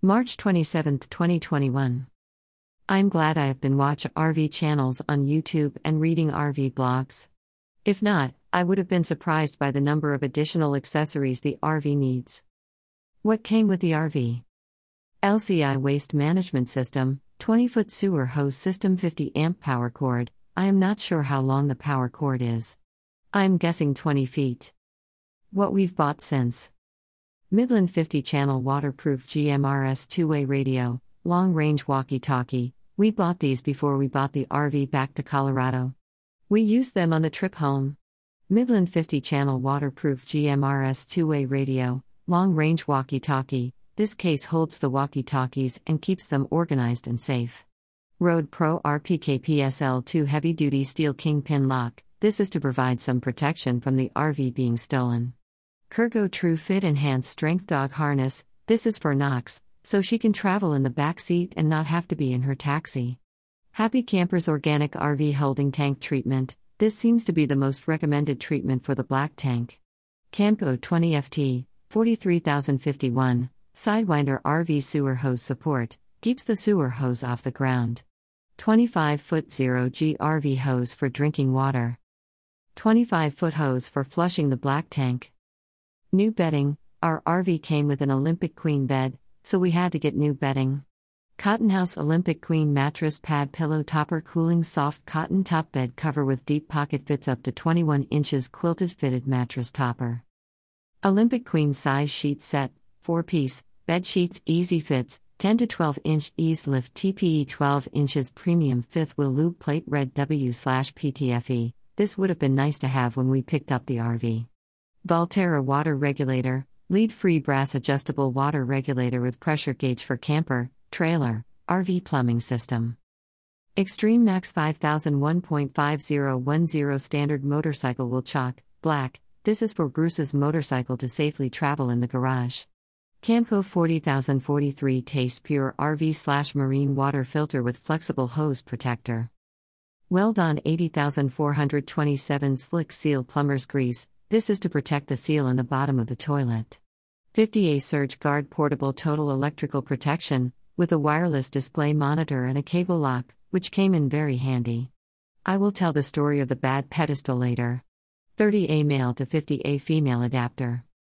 March 27, 2021. I'm glad I have been watching RV channels on YouTube and reading RV blogs. If not, I would have been surprised by the number of additional accessories the RV needs. What came with the RV? LCI Waste Management System, 20 foot sewer hose system, 50 amp power cord. I am not sure how long the power cord is. I'm guessing 20 feet. What we've bought since. Midland 50 channel waterproof GMRS two way radio, long range walkie talkie. We bought these before we bought the RV back to Colorado. We used them on the trip home. Midland 50 channel waterproof GMRS two way radio, long range walkie talkie. This case holds the walkie talkies and keeps them organized and safe. Road Pro RPK PSL 2 heavy duty steel kingpin lock. This is to provide some protection from the RV being stolen. Kurgo True Fit Enhanced Strength Dog Harness. This is for Knox, so she can travel in the back seat and not have to be in her taxi. Happy Campers Organic RV Holding Tank Treatment. This seems to be the most recommended treatment for the black tank. Camco 20 FT, 43051, Sidewinder RV Sewer Hose Support, keeps the sewer hose off the ground. 25 foot 0G RV hose for drinking water. 25 foot hose for flushing the black tank. New bedding Our RV came with an Olympic Queen bed, so we had to get new bedding. Cotton House Olympic Queen mattress pad pillow topper cooling soft cotton top bed cover with deep pocket fits up to 21 inches quilted fitted mattress topper. Olympic Queen size sheet set, 4 piece, bed sheets easy fits, 10 to 12 inch Eaz-Lift TPE 12 inches premium fifth wheel lube plate red W slash PTFE. This would have been nice to have when we picked up the RV. Valterra water regulator, lead free brass adjustable water regulator with pressure gauge for camper, trailer, RV plumbing system. Extreme Max 5000 1.5010 standard motorcycle wheel chock, black. This is for Bruce's motorcycle to safely travel in the garage. Camco 40043 Taste Pure RV slash marine water filter with flexible hose protector. Weldon 80427 Slick Seal Plumber's Grease, this is to protect the seal in the bottom of the toilet. 50A Surge Guard Portable Total Electrical Protection, with a wireless display monitor and a cable lock, which came in very handy. I will tell the story of the bad pedestal later. 30A male to 50A female adapter.